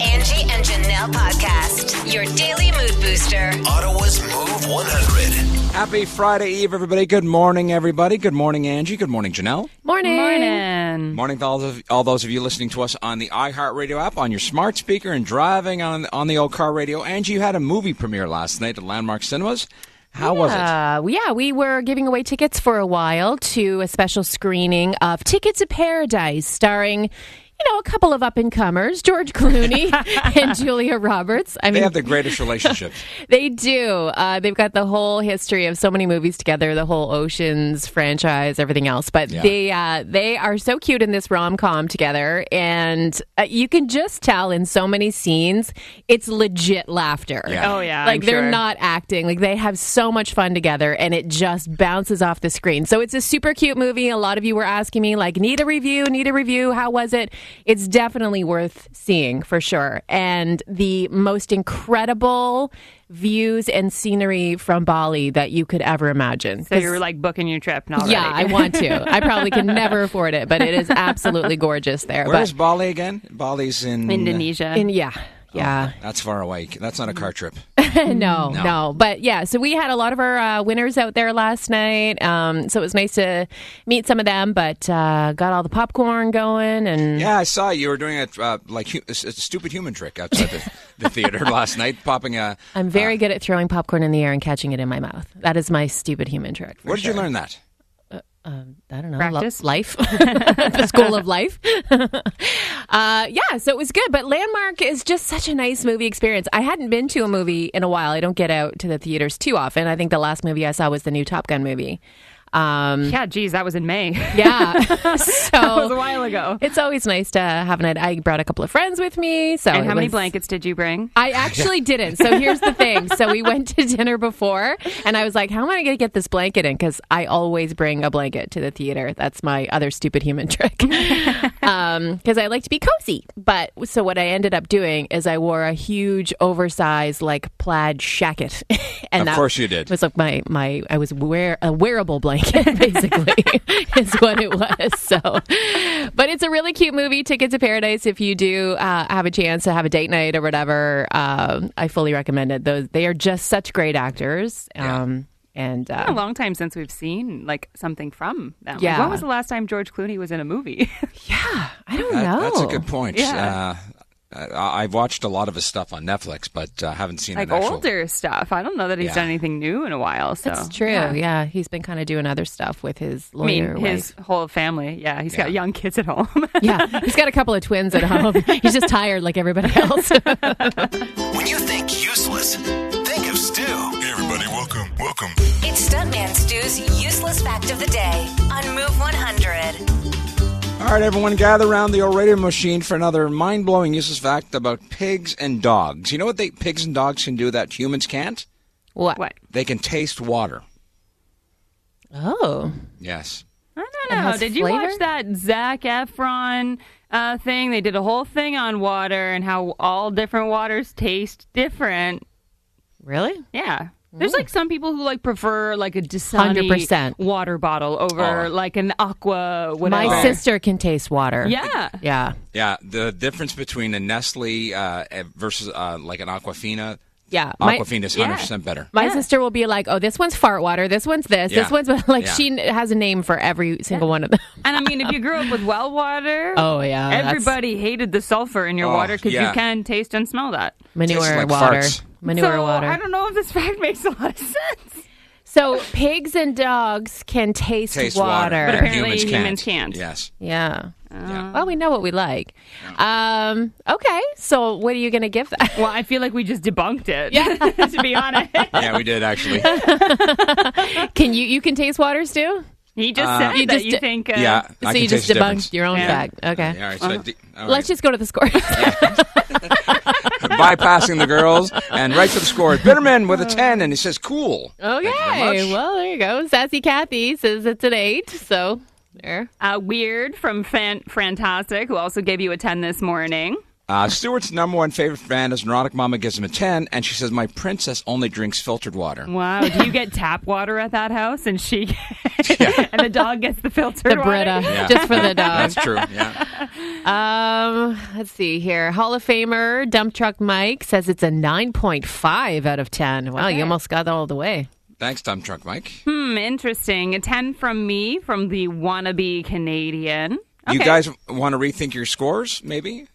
Angie and Janelle podcast. Your daily mood booster. Ottawa's Move 100. Happy Friday Eve, everybody. Good morning, everybody. Good morning, Angie. Good morning, Janelle. Morning. Morning. Morning to all, of, all those of you listening to us on the iHeartRadio app, on your smart speaker, and driving on on the old car radio. Angie, you had a movie premiere last night at Landmark Cinemas. How was it? Uh, yeah, we were giving away tickets for a while to a special screening of Tickets to Paradise, starring, you know, a couple of up and comers, George Clooney and Julia Roberts. I mean, They have the greatest relationship. They do. Uh, they've got the whole history of so many movies together, the whole Oceans franchise, everything else. But Yeah. they uh, they are so cute in this rom com together, and uh, you can just tell in so many scenes it's legit laughter. Yeah. Oh yeah, Like I'm they're sure. not acting. Like they have so much fun together and it just bounces off the screen. So it's a super cute movie. A lot of you were asking me like need a review, need a review. How was it? It's definitely worth seeing for sure. And the most incredible views and scenery from Bali that you could ever imagine. So you're like booking your trip already. yeah, I want to. I probably can never afford it, but it is absolutely gorgeous there. Where's but Bali again? Bali's in Indonesia. in, yeah. Yeah. That's far away. That's not a car trip. no, no, But yeah, so we had a lot of our uh, winners out there last night. Um, so it was nice to meet some of them, but uh, got all the popcorn going and Yeah, I saw you were doing a uh, like a, a stupid human trick outside the, the theater last night, popping a. I'm very good at throwing popcorn in the air and catching it in my mouth. That is my stupid human trick. Where did you learn that? I don't know. Practice? Lo- life. the school of life. uh, yeah, so it was good. But Landmark is just such a nice movie experience. I hadn't been to a movie in a while. I don't get out to the theaters too often. I think the last movie I saw was the new Top Gun movie. Um, yeah, geez, that was in May. yeah. so that was a while ago. it's always nice to have a night. I brought a couple of friends with me. So And it how many blankets did you bring? I actually didn't. So here's the thing. So we went to dinner before, and I was like, "How am I going to get this blanket in?" Because I always bring a blanket to the theater. That's my other stupid human trick. Because I like to be cozy. But so what I ended up doing is I wore a huge, oversized, like plaid shacket, and Of that course you did. Was like my my I was wear a wearable blanket basically is what it was. So, but it's a really cute movie. Ticket to Paradise. If you do uh, have a chance to have a date night or whatever, um, I fully recommend it. Those they are just such great actors. Yeah. Um, and a uh, long time since we've seen like something from them. Like, Yeah. when was the last time George Clooney was in a movie? yeah, I don't That- know. That's a good point. Yeah. Uh, I- I've watched a lot of his stuff on Netflix, but uh, haven't seen like an actual. older stuff. I don't know that he's Yeah. done anything new in a while. So That's true. Yeah. he's been kind of doing other stuff with his I mean, lawyer his wife. whole family. Yeah, he's Yeah. got young kids at home. Yeah, he's got a couple of twins at home. He's just tired like everybody else. When you think useless, think of Stu. Hey, everybody, welcome, welcome. It's Stuntman Stu's useless fact of the day on Move 100. All right, everyone, gather around the old radio machine for another mind-blowing useless fact about pigs and dogs. You know what they pigs and dogs can do that humans can't? what? what? They can taste water. Oh, Yes. I don't know. has Did you flavor? watch that Zac Efron uh, thing? They did a whole thing on water and how all different waters taste different. really? Yeah. There's like some people who like prefer like a Dasani 100%. water bottle over Oh. like an aqua whatever. My sister can taste water. Yeah. Yeah. Yeah, the difference between a Nestle uh, versus uh, like an Aquafina, Yeah. My, Aquafina is 100% better. my Yeah. sister will be like, oh, this one's fart water. This one's this. This Yeah. one's like, Yeah. she has a name for every single one of them. And I mean, if you grew up with well water, Oh, yeah, that's- everybody hated the sulfur in your Oh, water because yeah. you can taste and smell that. Manure Tastes like water. farts. Manure so water. I don't know if this fact makes a lot of sense. So pigs and dogs can taste, Taste water. But apparently humans can't. can't. Yes. Yeah. Yeah. Well, we know what we like. Um, okay. So what are you going to give that? Well, I feel like we just debunked it. Yeah. to be honest. Yeah, we did actually. Can you you can taste waters too? He just Uh, said You that just you di- think. Uh, yeah, so I can you just taste the debunked your own Yeah. fact. Okay. Yeah, all right, so I di- all Let's just go to the scores. bypassing the girls and right to the scores. Bitterman with a 10, and he says, cool. Thank you very Okay, well there you go. Sassy Kathy says it's an eight. So there. Uh, Weird from Fan- Fantastic, who also gave you a 10 this morning. Uh, Stuart's number one favorite band is Neurotic Mama gives him a 10, and she says, My princess only drinks filtered water. Wow. Do you get tap water at that house? And she and the dog gets the filtered The water? Brita, Yeah. just for the dog. That's true, yeah. Um, let's see here. Hall of Famer Dump Truck Mike says it's a 9.5 out of 10. Wow, you almost got that all the way. Thanks, dump truck Mike. Hmm, interesting. A 10 from me, from the wannabe Canadian. You guys want to rethink your scores, maybe?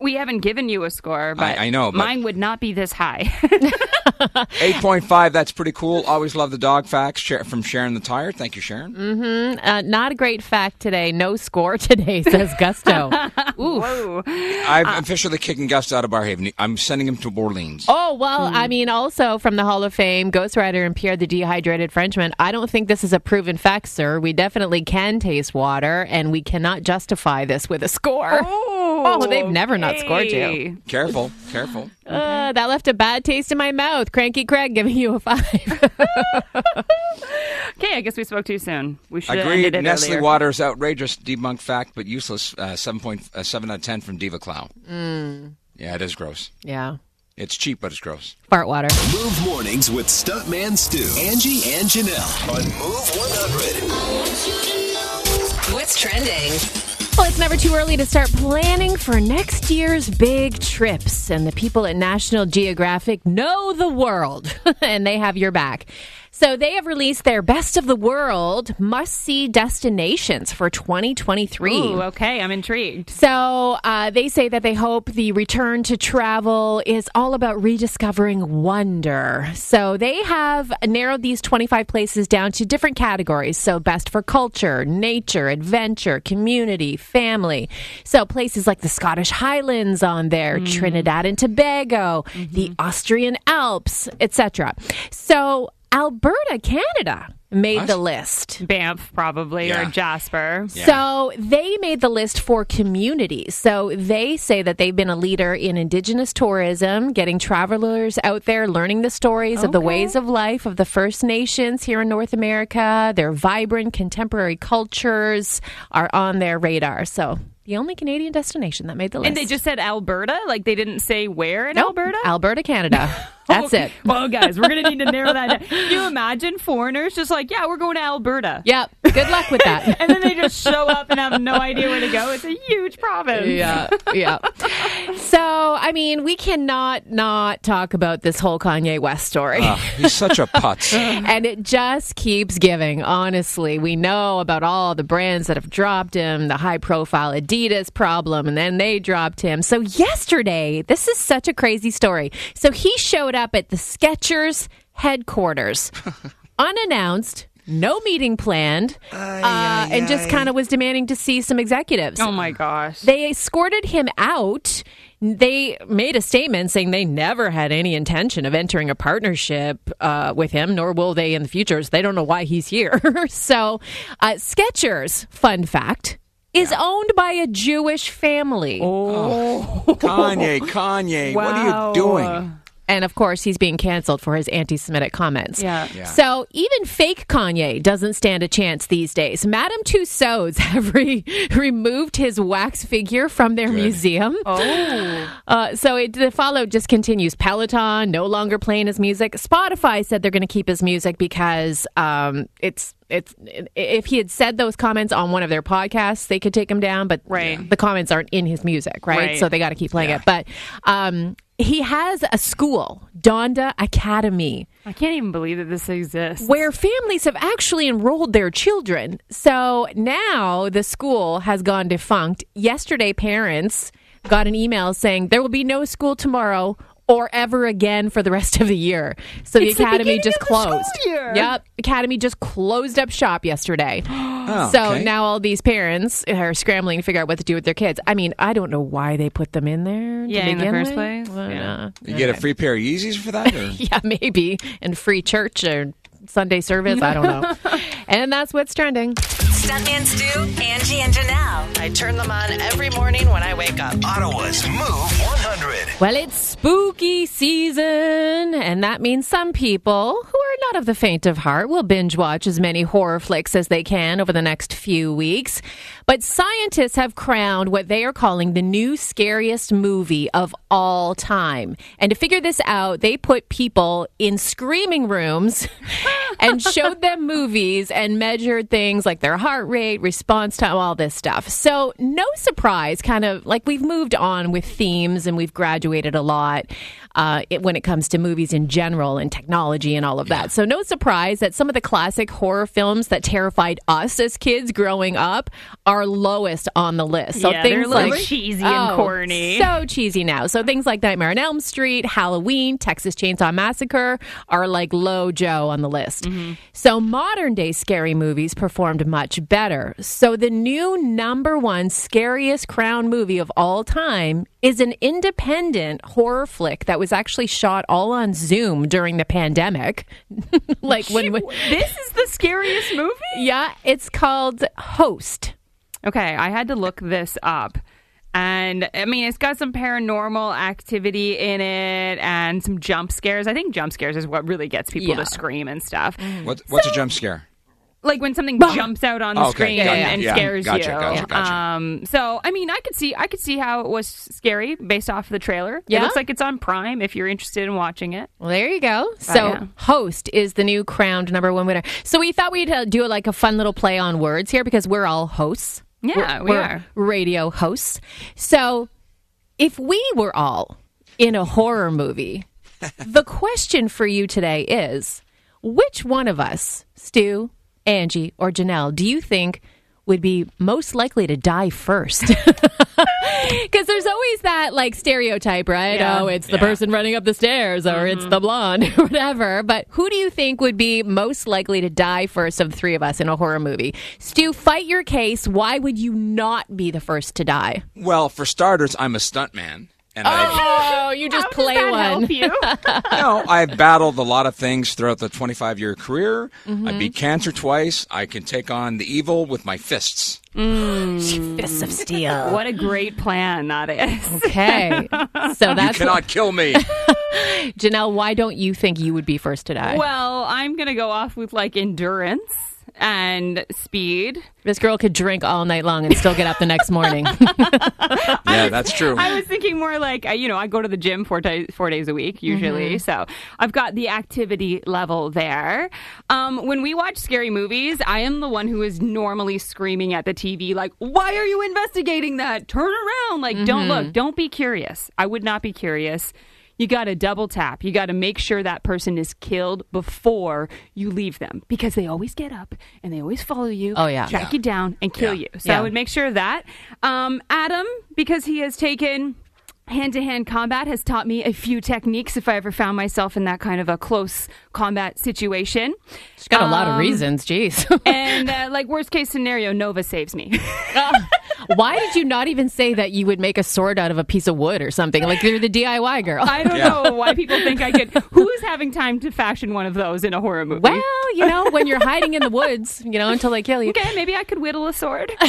We haven't given you a score, but I know, but- mine would not be this high. 8.5, that's pretty cool. Always love the dog facts from Sharon the Tire. Thank you, Sharon. Mm-hmm. Uh, not a great fact today. No score today, says Gusto. Ooh. Whoa. I'm uh, officially kicking Gusto out of Barrhaven. I'm sending him to Orleans. Oh, well, I hmm. mean, also from the Hall of Fame, Ghost Rider and Pierre the Dehydrated Frenchman. I don't think this is a proven fact, sir. We definitely can taste water, and we cannot justify this with a score. Oh, they've never not scored you. Careful, Careful, careful. Uh, that left a bad taste in my mouth. Cranky Craig giving you a five. Okay, I guess we spoke too soon. We should have Agreed. ended it Nestle earlier. water is outrageous, debunked fact, but useless. Uh, 7.7 out of 10 from Diva Clow. Yeah, it is gross. yeah. It's cheap, but it's gross. Fart water. Move mornings with Stuntman Stu, Angie, and Janelle on Move 100. What's trending? Well, it's never too early to start planning for next year's big trips. And the people at National Geographic know the world, and they have your back. So they have released their best of the world must see destinations for 2023. Ooh, okay, I'm intrigued. So uh, they say that they hope the return to travel is all about rediscovering wonder. So they have narrowed these 25 places down to different categories. So best for culture, nature, adventure, community, family. So places like the Scottish Highlands on there, Trinidad and Tobago, the Austrian Alps, etc. So Alberta, Canada made What? the list. Banff, probably, Yeah. or Jasper. Yeah. So they made the list for communities. So they say that they've been a leader in indigenous tourism, getting travelers out there learning the stories of the ways of life of the First Nations here in North America. Their vibrant contemporary cultures are on their radar. So the only Canadian destination that made the list. And they just said Alberta? Like they didn't say where in Nope. Alberta? Alberta, Canada. That's Okay. it. Well, guys, we're going to need to narrow that down. Can you imagine foreigners just like, yeah, we're going to Alberta? Yep. Good luck with that. And then they just show up and have no idea where to go. It's a huge province. Yeah, yeah. So, I mean, we cannot not talk about this whole Kanye West story. Ah, he's such a putz. and it just keeps giving, honestly. We know about all the brands that have dropped him, the high profile Adidas problem, and then they dropped him. So, yesterday, this is such a crazy story. So, he showed up at the Skechers headquarters unannounced. No meeting planned, uh, and just kind of was demanding to see some executives. Oh my gosh. They escorted him out. They made a statement saying they never had any intention of entering a partnership uh, with him, nor will they in the future. So they don't know why he's here. so, uh, Skechers, fun fact, is owned by a Jewish family. Kanye, Kanye, what are you doing? And of course, he's being canceled for his anti Semitic comments. Yeah. Yeah. So even fake Kanye doesn't stand a chance these days. Madame Tussauds have re- removed his wax figure from their museum. Oh. Uh, so it, the follow just continues. Peloton no longer playing his music. Spotify said they're going to keep his music because um, it's it's if he had said those comments on one of their podcasts, they could take him down. But Right. the comments aren't in his music, right? Right. So they got to keep playing Yeah. it. But um, he has a school, Donda Academy I can't even believe that this exists. where families have actually enrolled their children. So now the school has gone defunct. Yesterday, parents got an email saying there will be no school tomorrow or ever again for the rest of the year. So the It's academy beginning just of the closed. year. Yep, academy just closed up shop yesterday. Oh, so okay. now all these parents are scrambling to figure out what to do with their kids. I mean, I don't know why they put them in there. Yeah, in the first with. place. Well, Yeah. uh, You get a free pair of Yeezys for that? Or? yeah, maybe. And free church or Sunday service. I don't know. and that's what's trending. Stuntman Stu, Angie, and Janelle. I turn them on every morning when I wake up. Ottawa's Move 100. Well, it's spooky season, and that means some people who are not of the faint of heart will binge watch as many horror flicks as they can over the next few weeks. But scientists have crowned what they are calling the new scariest movie of all time. And to figure this out, they put people in screaming rooms and showed them movies and measured things like their heart rate, response time, all this stuff. So, no surprise, kind of like we've moved on with themes and we've graduated a lot uh, it, when it comes to movies in general and technology and all of that. So, no surprise that some of the classic horror films that terrified us as kids growing up are lowest on the list. So, Yeah, things like cheesy and Oh, corny. So cheesy now. So, things like Nightmare on Elm Street, Halloween, Texas Chainsaw Massacre are like low Joe on the list. Mm-hmm. So, modern day scary movies performed much better. So, the new number one scariest crown movie of all time is an independent horror flick that was actually shot all on Zoom during the pandemic. like when, when this is the scariest movie? yeah, it's called Host. Okay, I had to look this up. And I mean, it's got some paranormal activity in it and some jump scares. I think jump scares is what really gets people Yeah. to scream and stuff. What, what's a jump scare? Like when something jumps out on the Oh, okay. screen Gotcha. and Yeah. scares Gotcha, you. gotcha, gotcha. Um, so I mean, I could see I could see how it was scary based off the trailer. It Yeah? looks like it's on Prime if you're interested in watching it. Well, there you go. So, yeah. host is the new crowned number one winner. So, we thought we'd uh, do like a fun little play on words here because we're all hosts. Yeah, we're, we we're are. radio hosts. So, if we were all in a horror movie, the question for you today is which one of us, Stu, Angie, or Janelle, do you think would be most likely to die first? Because there's always that like stereotype, right? Yeah. Oh, it's the person running up the stairs or it's mm-hmm. the blonde or whatever. But who do you think would be most likely to die first of the three of us in a horror movie? Stu, fight your case. Why would you not be the first to die? Well, for starters, I'm a stuntman. And I've, Oh, you just How does play that one. help you? you know, I've battled a lot of things throughout the 25 year career. Mm-hmm. I beat cancer twice. I can take on the evil with my fists. Fists of steel. what a great plan that is. Okay. So that's You that's cannot kill me. Janelle, why don't you think you would be first to die? Well, I'm going to go off with like endurance and speed. this girl could drink all night long and still get up the next morning. yeah, that's true. I was thinking more like, you know, I go to the gym four, days four days a week usually. So I've got the activity level there. Um, when we watch scary movies, I am the one who is normally screaming at the TV, like, why are you investigating that? Turn around. Like, don't look. Don't be curious. I would not be curious. You got to double tap. You got to make sure that person is killed before you leave them because they always get up and they always follow you. Oh, yeah. Track you down and kill Yeah. you. So Yeah. I would make sure of that. Um, Adam, because he has taken hand to hand combat, has taught me a few techniques if I ever found myself in that kind of a close combat situation. She's got a lot of Um, reasons. Jeez. And uh, like worst case scenario, Nova saves me. Why did you not even say that you would make a sword out of a piece of wood or something? Like you're the DIY girl. I don't Yeah. know why people think I could. Who is having time to fashion one of those in a horror movie? well, you know, when you're hiding in the woods, you know, until they kill you. Okay, maybe I could whittle a sword.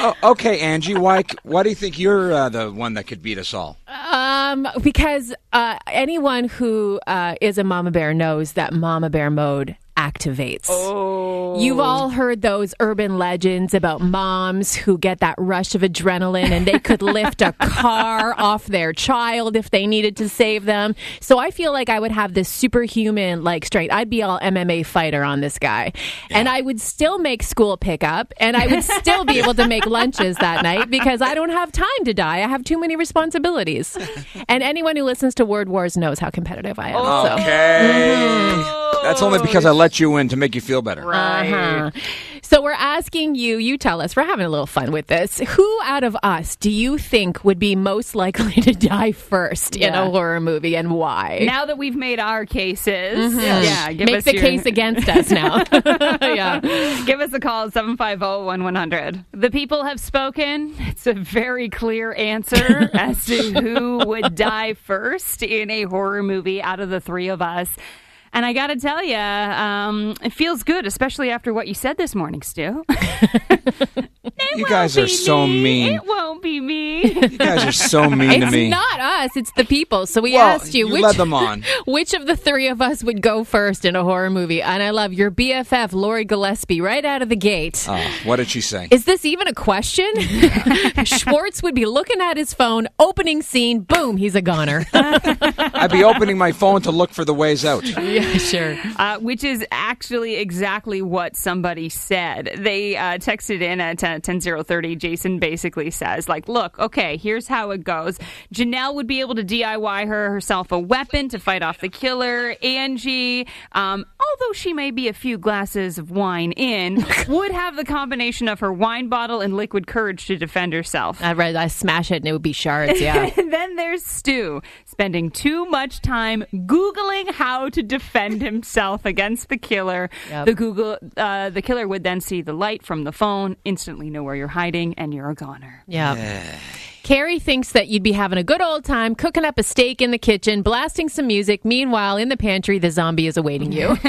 oh, okay, Angie, why, why do you think you're uh, the one that could beat us all? Um, because uh, anyone who uh, is a mama bear knows that mama bear mode activates. Oh. You've all heard those urban legends about moms who get that rush of adrenaline and they could lift a car off their child if they needed to save them. So I feel like I would have this superhuman like strength. I'd be all MMA fighter on this guy. And I would still make school pickup and I would still be able to make lunches that night because I don't have time to die. I have too many responsibilities. and anyone who listens to Word Wars knows how competitive I am. So. Okay. That's only because I let you in to make you feel better. Uh-huh. So we're asking you, you tell us, we're having a little fun with this. Who out of us do you think would be most likely to die first in a horror movie and why? now that we've made our cases, yeah, give Make us the your- case against us now. yeah. Give us a call at 750-1100. The people have spoken. It's a very clear answer as to who would die first in a horror movie out of the three of us. And I got to tell you, um, it feels good, especially after what you said this morning, Stu. You guys are so mean. It won't be me. You guys are so mean to me. It's not us, it's the people. So we Well, asked you, you which led them on. which of the three of us would go first in a horror movie. And I love your BFF, Lori Gillespie, right out of the gate. Oh, what did she say? Is this even a question? Schwartz would be looking at his phone, opening scene, boom, he's a goner. I'd be opening my phone to look for the ways out. Yeah, sure. uh, which is actually exactly what somebody said. They uh, texted in at uh, 10030. Jason basically says, like, look, okay, here's how it goes. Janelle would be able to DIY her herself a weapon to fight off the killer. Angie, um, although she may be a few glasses of wine in, would have the combination of her wine bottle and liquid courage to defend herself. I'd I smash it and it would be shards, yeah. Then there's Stu, spending too much time Googling how to defend himself against the killer. Yep. The Google, uh, the killer would then see the light from the phone, instantly know where you're hiding, and you're a goner. Yeah. Carrie thinks that you'd be having a good old time cooking up a steak in the kitchen, blasting some music. Meanwhile, in the pantry, the zombie is awaiting you.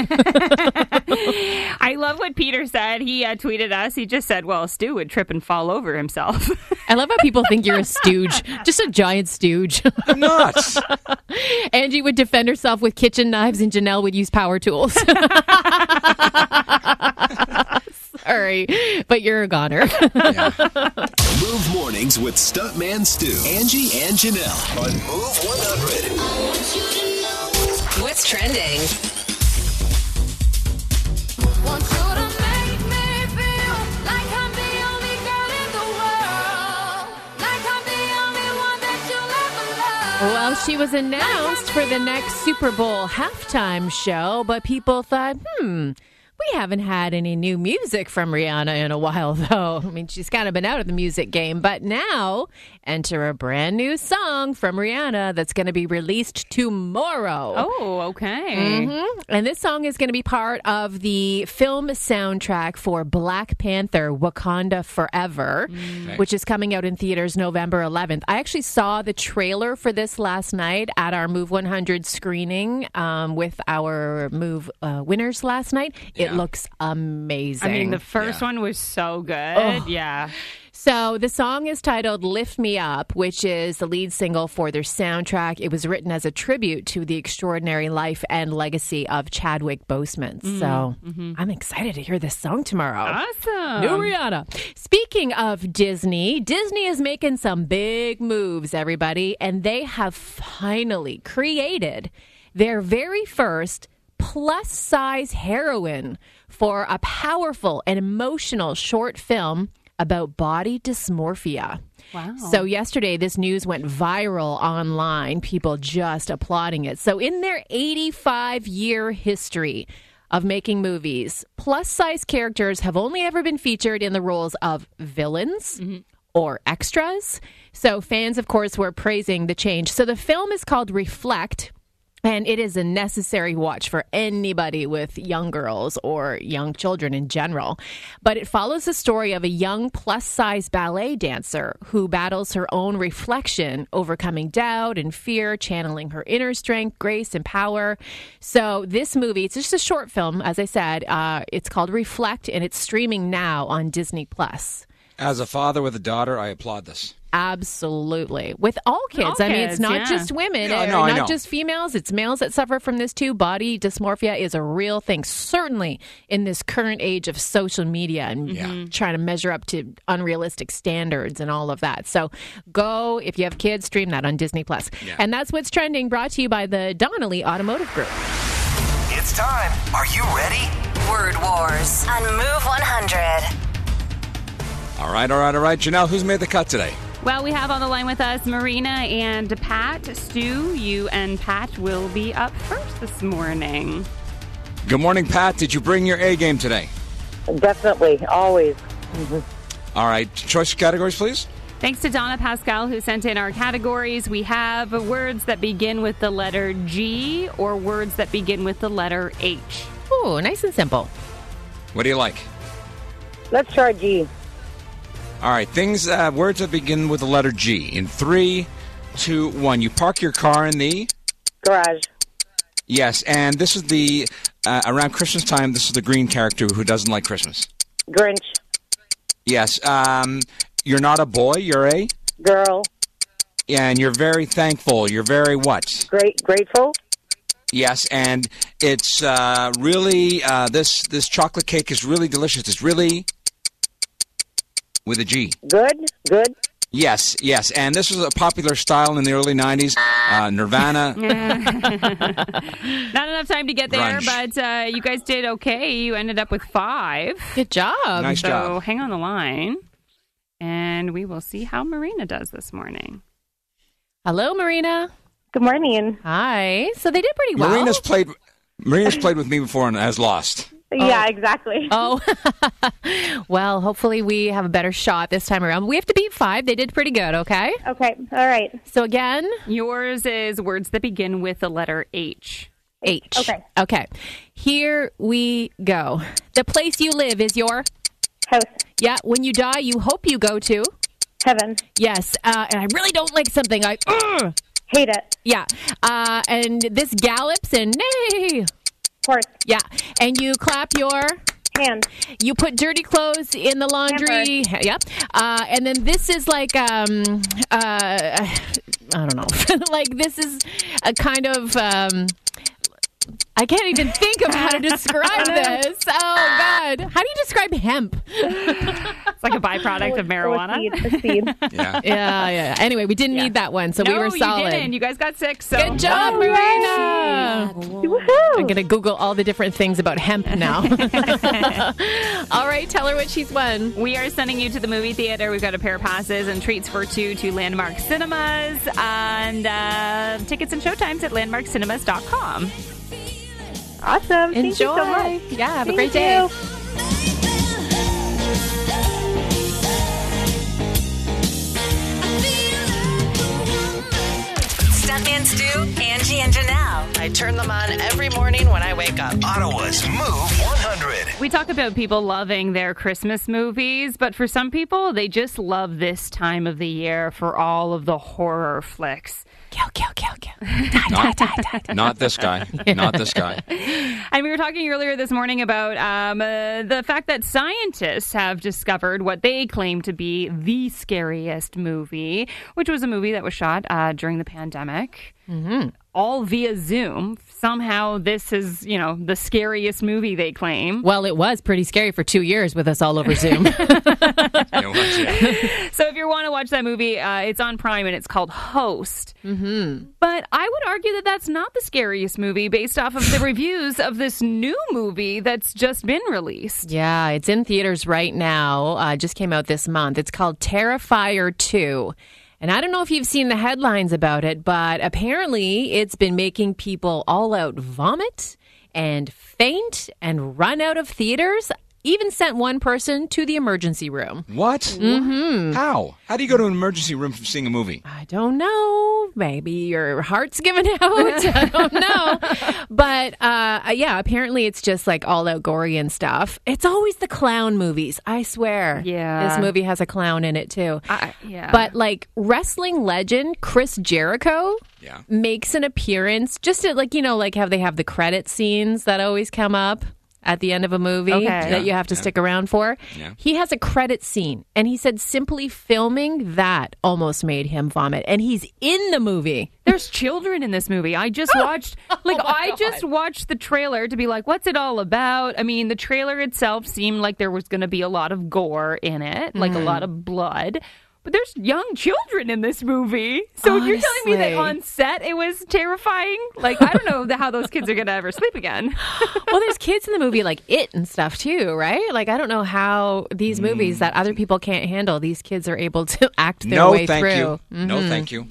I love what Peter said. He uh, tweeted us. He just said, "Well, Stu would trip and fall over himself." I love how people think you're a stooge, just a giant stooge. I'm not. Angie would defend herself with kitchen knives, and Janelle would use power tools. Sorry, but you're a goner. Move mornings with Stuntman Stu, Angie, and Janelle on Move 100. What's trending? Want you to make me feel like I'm the only girl in the world. Like I'm the only one that you'll ever love. well, she was announced for the next Super Bowl halftime show, but people thought, hmm. We haven't had any new music from Rihanna in a while, though. I mean, she's kind of been out of the music game, but now enter a brand new song from Rihanna that's going to be released tomorrow. oh, okay. Mhm. And this song is going to be part of the film soundtrack for Black Panther Wakanda Forever, which is coming out in theaters November 11th. I actually saw the trailer for this last night at our Move 100 screening um, with our Move uh, winners last night. It Yeah. looks amazing. I mean, the first Yeah. one was so good. Yeah. So the song is titled Lift Me Up, which is the lead single for their soundtrack. It was written as a tribute to the extraordinary life and legacy of Chadwick Boseman. Mm-hmm. So mm-hmm. I'm excited to hear this song tomorrow. Awesome. New Rihanna. Speaking of Disney, Disney is making some big moves, everybody, and they have finally created their very first plus size heroine for a powerful and emotional short film about body dysmorphia. Wow. So yesterday, this news went viral online, people just applauding it. So, in their 85 year history of making movies, plus size characters have only ever been featured in the roles of villains. Mm-hmm. Or extras. So, fans, of course, were praising the change. So, the film is called Reflect. And it is a necessary watch for anybody with young girls or young children in general. But it follows the story of a young plus size ballet dancer who battles her own reflection, overcoming doubt and fear, channeling her inner strength, grace, and power. So, this movie, it's just a short film, as I said. Uh, it's called Reflect, and it's streaming now on Disney Plus. As a father with a daughter, I applaud this. Absolutely. With all kids. All I mean, it's kids, not yeah. just women, Yeah, no, uh, not just females. It's males that suffer from this too. Body dysmorphia is a real thing, certainly in this current age of social media and Yeah. Mm-hmm. trying to measure up to unrealistic standards and all of that. So go, if you have kids, stream that on Disney Plus. Yeah. And that's what's trending, brought to you by the Donnelly Automotive Group. It's time. Are you ready? Word Wars on Move 100. All right, all right, all right. Janelle, who's made the cut today? Well, we have on the line with us Marina and Pat. Stu, you and Pat will be up first this morning. Good morning, Pat. Did you bring your A game today? Definitely, always. All right, choice of categories, please. Thanks to Donna Pascal, who sent in our categories. We have words that begin with the letter G or words that begin with the letter H. Oh, nice and simple. What do you like? Let's try G. All right, things, uh, words that begin with the letter G. In three, two, one. You park your car in the. Garage. Yes, and this is the. Uh, around Christmas time, this is the green character who doesn't like Christmas. Grinch. Yes, um, you're not a boy, you're a. girl, and you're very thankful. You're very what? great, grateful, Yes, and it's uh, really uh, this this chocolate cake is really delicious. It's really with a G. good, good. Yes, yes, and this was a popular style in the early '90s. Uh, Nirvana. Not enough time to get there, Grunge. but uh, you guys did okay. You ended up with five. Good job. Nice so job. hang on the line, and we will see how Marina does this morning. Hello, Marina. Good morning. Hi. So they did pretty well. Marina's played. Marina's played with me before and has lost. Yeah, exactly. Oh, well, hopefully we have a better shot this time around. We have to beat five. They did pretty good, okay? Okay, all right. So again, Yours is words that begin with the letter H. H. Okay. Okay. Here we go. The place you live is your. House, Yeah, when you die, you hope you go to. heaven, Yes, uh, and I really don't like something. I. Ugh. hate it. Yeah, uh, and this gallops and nay. Horse, Yeah, and you clap your. hands. You put dirty clothes in the laundry. Yep. Uh, and then this is like um uh I don't know. like this is a kind of um I can't even think of how to describe this. Oh God! How do you describe hemp? It's like a byproduct of Oh, marijuana. a seed, seed. Yeah. Yeah, yeah. Anyway, we didn't need that one, so no, we were solid. you didn't. You guys got six. So Good job, Marina. Woohoo! I'm gonna Google all the different things about hemp now. all right, tell her what she's won. We are sending you to the movie theater. We've got a pair of passes and treats for two to Landmark Cinemas and uh, tickets and showtimes at landmarkcinemas.com. Awesome. Thank Enjoy. you so much. Yeah, have a great day. you. Stuntman Stu, Angie, and Janelle. I turn them on every morning when I wake up. Ottawa's Move 100. We talk about people loving their Christmas movies, but for some people, they just love this time of the year for all of the horror flicks. Kill, kill, kill, kill. Die, Not, not this guy. Not this guy. And we were talking earlier this morning about um, uh, the fact that scientists have discovered what they claim to be the scariest movie, which was a movie that was shot uh, during the pandemic. Mm-hmm. All via Zoom. Somehow, this is, you know, the scariest movie they claim. Well, it was pretty scary for two years with us all over Zoom. You know what? Yeah. So, if you want to watch that movie, uh, it's on Prime and it's called Host. Mm-hmm. But I would argue that that's not the scariest movie based off of the reviews of this new movie that's just been released. yeah, it's in theaters right now. Uh, just came out this month. It's called Terrifier 2. And I don't know if you've seen the headlines about it, but apparently it's been making people all out vomit and faint and run out of theaters. Even sent one person to the emergency room. What? Mm-hmm. How? How do you go to an emergency room from seeing a movie? I don't know. Maybe your heart's given out. I don't know. But uh, yeah, apparently it's just like all out gory and stuff. It's always the clown movies. I swear. Yeah. This movie has a clown in it too. I, yeah. But like wrestling legend Chris Jericho Yeah. makes an appearance just to like, you know, like how they have the credit scenes that always come up at the end of a movie Okay. that Yeah, you have to stick around for. Yeah. He has a credit scene and he said simply filming that almost made him vomit and he's in the movie. There's children in this movie. I just oh watched, like, I just watched the trailer to be like, what's it all about? I mean, the trailer itself seemed like there was going to be a lot of gore in it, like a mm-hmm. lot of blood. But there's young children in this movie. So you're telling me that on set it was terrifying? Like, I don't know how those kids are going to ever sleep again. well, there's kids in the movie like it and stuff too, right? Like I don't know how these movies that other people can't handle, these kids are able to act their no, way thank through. you. No, thank you.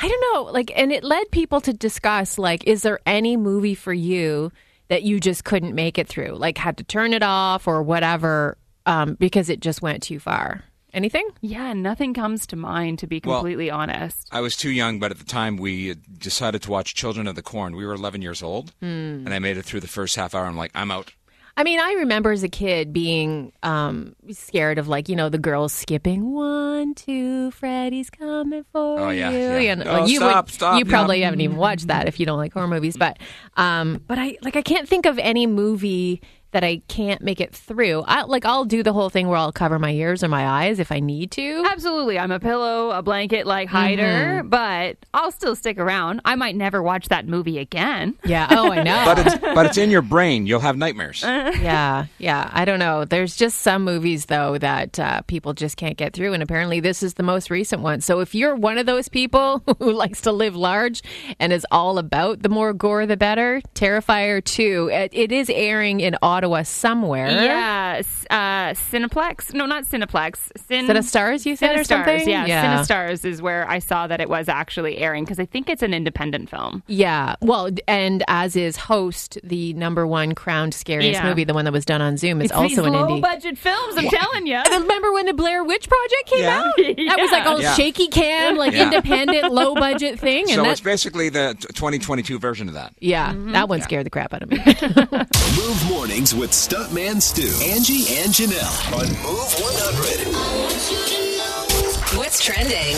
I don't know, like, and it led people to discuss, like, is there any movie for you that you just couldn't make it through, like, had to turn it off or whatever, um, because it just went too far? Anything? yeah, nothing comes to mind, to be Well- completely honest. I was too young, but at the time we decided to watch Children of the Corn. We were 11 years old, and I made it through the first half hour. I'm like, I'm out. I mean, I remember as a kid being um, scared of like you know the girls skipping one, two, Freddy's coming for Oh, yeah, you. yeah. You, know, Oh, like, you stop, would, stop, you yeah. probably haven't even watched that if you don't like horror movies. But um, but I like I can't think of any movie that I can't make it through. I, like I'll do the whole thing where I'll cover my ears or my eyes if I need to. Absolutely. I'm a pillow, a blanket like hider, but I'll still stick around. I might never watch that movie again. Yeah. Oh, I know. But it's but it's in your brain. You'll have nightmares. yeah, yeah. I don't know. There's just some movies though that uh, people just can't get through, and apparently this is the most recent one. So if you're one of those people who likes to live large and is all about the more gore, the better, Terrifier two. It, it is airing in Ottawa somewhere. Yeah, uh, Cineplex. No, not Cineplex. Cin- Cinestars, you said, or something? Yeah, Yeah. Cinestars is where I saw that it was actually airing because I think it's an independent film. Yeah. Well, and as is Host, the number one crowned scariest Yeah. movie, the one that was done on Zoom, is It's also these an low indie. budget films. I'm telling you. And Remember when the Blair Witch Project came Yeah. out? That was like all Yeah. shaky cam, like Yeah. independent, low budget thing. And So that, it's basically the 2022 version of that. yeah, that one scared the crap out of me. Move mornings with Stuntman Stu, Angie, and Janelle on Move 100. What's trending?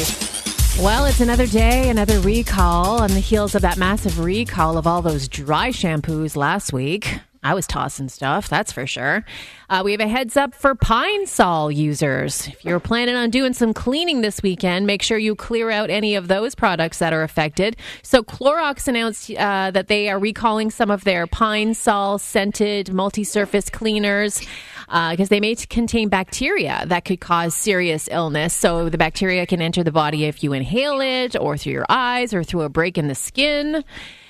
well, it's another day, another recall on the heels of that massive recall of all those dry shampoos last week. I was tossing stuff, that's for sure. Uh, we have a heads up for Pine Sol users. If you're planning on doing some cleaning this weekend, make sure you clear out any of those products that are affected. So, Clorox announced uh, that they are recalling some of their Pine Sol scented multi surface cleaners because they may contain bacteria that could cause serious illness. So, the bacteria can enter the body if you inhale it, or through your eyes, or through a break in the skin.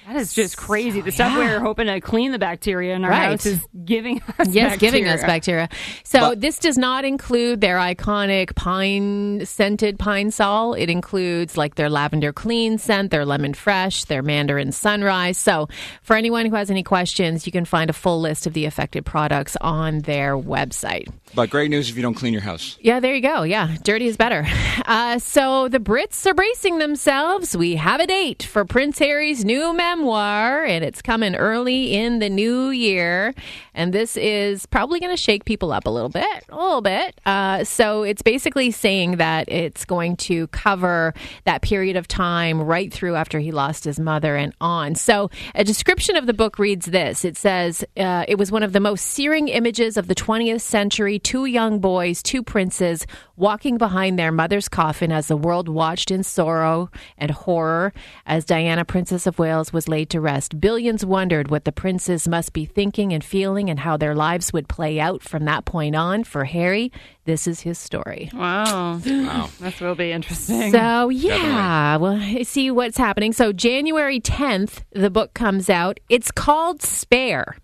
That is just crazy. The stuff yeah. we were hoping to clean the bacteria in our Right. house is giving us Yes, giving us bacteria. bacteria. So But- this does not include their iconic pine scented pine sol. It includes like their lavender clean scent, their lemon fresh, their mandarin sunrise. So for anyone who has any questions, you can find a full list of the affected products on their website. But great news if you don't clean your house. Yeah, there you go. Yeah, dirty is better. Uh, so the Brits are bracing themselves. We have a date for Prince Harry's new memoir, and it's coming early in the new year. And this is probably going to shake people up a little bit, a little bit. Uh, so it's basically saying that it's going to cover that period of time right through after he lost his mother and on. So a description of the book reads this it says, uh, It was one of the most searing images of the 20th century. Two young boys, two princes, walking behind their mother's coffin as the world watched in sorrow and horror as Diana, Princess of Wales, was laid to rest. Billions wondered what the princes must be thinking and feeling and how their lives would play out from that point on. For Harry, this is his story. Wow. Wow. This will be interesting. So yeah, well, see what's happening. So January tenth, the book comes out. It's called Spare.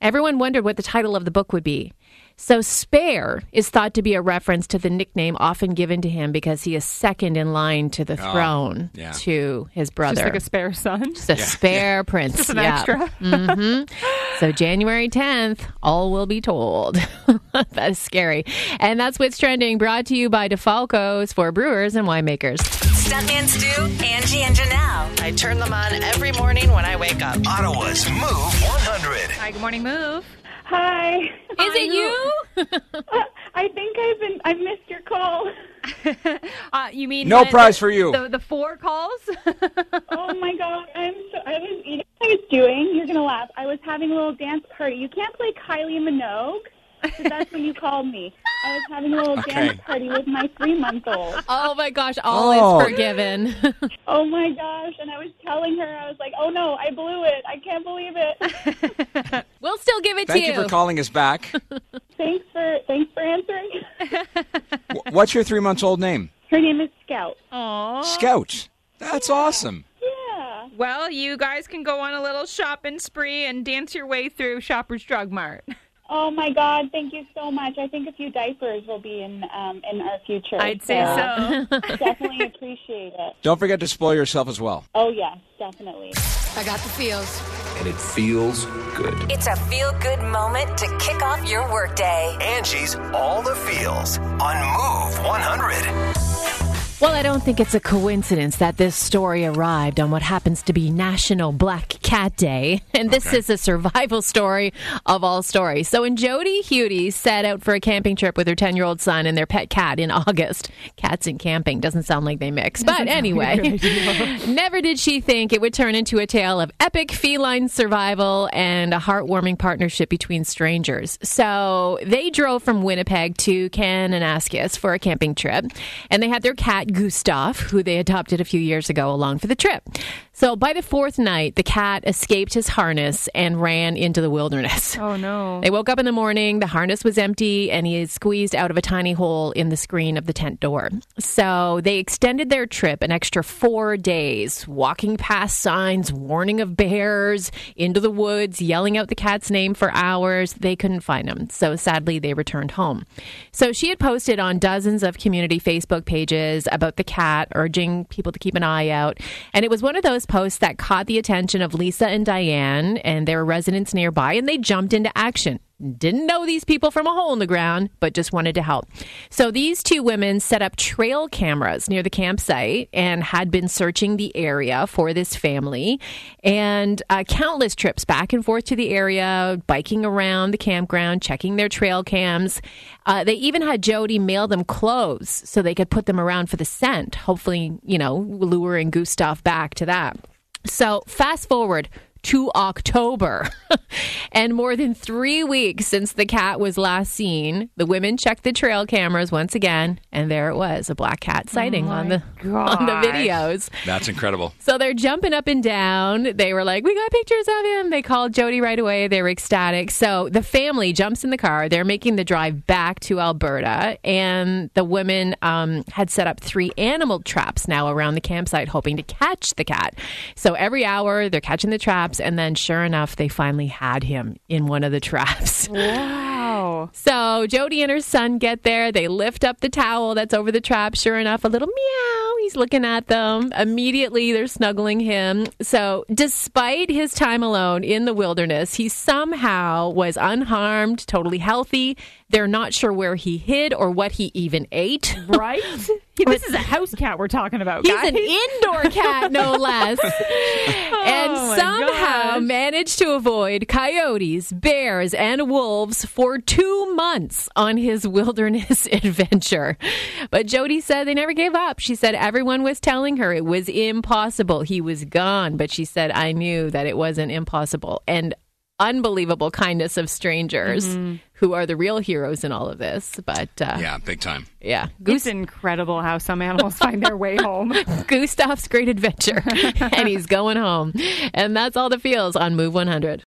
Everyone wondered what the title of the book would be. So Spare is thought to be a reference to the nickname often given to him because he is second in line to the oh, throne yeah. to his brother. Just like a spare son. the spare prince. Just an yeah. extra. Mm-hmm. So January 10th, all will be told. that is scary. And that's what's trending, brought to you by DeFalco's for brewers and winemakers. Stuntman Stu, Angie, and Janelle. I turn them on every morning when I wake up. Ottawa's Move 100. Hi, good morning, Move. Hi. Is it you? I think I've been I missed your call. Uh, you mean No the- prize for you. The, the four calls? Oh my god, I'm so I was you know what I was doing. You're gonna laugh. I was having a little dance party. You can't play Kylie Minogue. 'Cause that's when you called me. I was having a little Okay. dance party with my three month old. Oh my gosh, all Oh. is forgiven. Oh my gosh! And I was telling her, I was like, "Oh no, I blew it! I can't believe it." we'll still give it Thank to you. Thank you for calling us back. thanks for thanks for answering. Wh- What's your three months old name? Her name is Scout. Aw. Scout. That's awesome. Yeah. Well, you guys can go on a little shopping spree and dance your way through Shoppers Drug Mart. Oh my God! Thank you so much. I think a few diapers will be in um, in our future. I'd say so. I definitely appreciate it. Don't forget to spoil yourself as well. Oh yes, definitely. I got the feels. And it feels good. It's a feel good moment to kick off your workday. Angie's All the Feels on Move 100. Well, I don't think it's a coincidence that this story arrived on what happens to be National Black Cat Day. And this is a survival story of all stories. So, when Jody Hudi set out for a camping trip with her 10 year old son and their pet cat in August, cats and camping doesn't sound like they mix. But anyway, never did she think it would turn into a tale of epic feline survival and a heartwarming partnership between strangers. So, they drove from Winnipeg to Kananaskis for a camping trip, and they had their cat Gustav, who they adopted a few years ago, along for the trip. So by the fourth night, the cat escaped his harness and ran into the wilderness. Oh no. They woke up in the morning, the harness was empty, and he had squeezed out of a tiny hole in the screen of the tent door. So they extended their trip an extra four days, walking past signs warning of bears, into the woods, yelling out the cat's name for hours. They couldn't find him. So sadly, they returned home. So she had posted on dozens of community Facebook pages about the cat, urging people to keep an eye out. And it was one of those posts that caught the attention of Lisa and Diane, and their residents nearby, and they jumped into action. Didn't know these people from a hole in the ground, but just wanted to help. So these two women set up trail cameras near the campsite and had been searching the area for this family and uh, countless trips back and forth to the area, biking around the campground, checking their trail cams. Uh, they even had Jody mail them clothes so they could put them around for the scent, hopefully, you know, luring Gustav back to that. So fast forward to October. and more than three weeks since the cat was last seen, the women checked the trail cameras once again, and there it was, a black cat sighting on the on the videos. That's incredible. So they're jumping up and down. They were like, We got pictures of him. They called Jody right away. They were ecstatic. So the family jumps in the car. They're making the drive back to Alberta. And the women um, had set up three animal traps now around the campsite, hoping to catch the cat. So every hour, they're catching the traps. And then, sure enough, they finally had him in one of the traps. Wow. So Jody and her son get there. They lift up the towel that's over the trap. Sure enough, a little meow. He's looking at them. Immediately, they're snuggling him. So, despite his time alone in the wilderness, he somehow was unharmed, totally healthy. They're not sure where he hid or what he even ate. Right? this is a house cat we're talking about. He's guys. an indoor cat, no less. and Oh, my somehow gosh. managed to avoid coyotes, bears, and wolves for two months on his wilderness adventure. But Jody said they never gave up. She said everyone was telling her it was impossible. He was gone. But she said, I knew that it wasn't impossible. And unbelievable kindness of strangers Mm-hmm. Who are the real heroes in all of this. But uh, Yeah, big time. yeah, It's incredible how some animals find their way home. Gustav's great adventure, and he's going home. And that's all the feels on Move 100.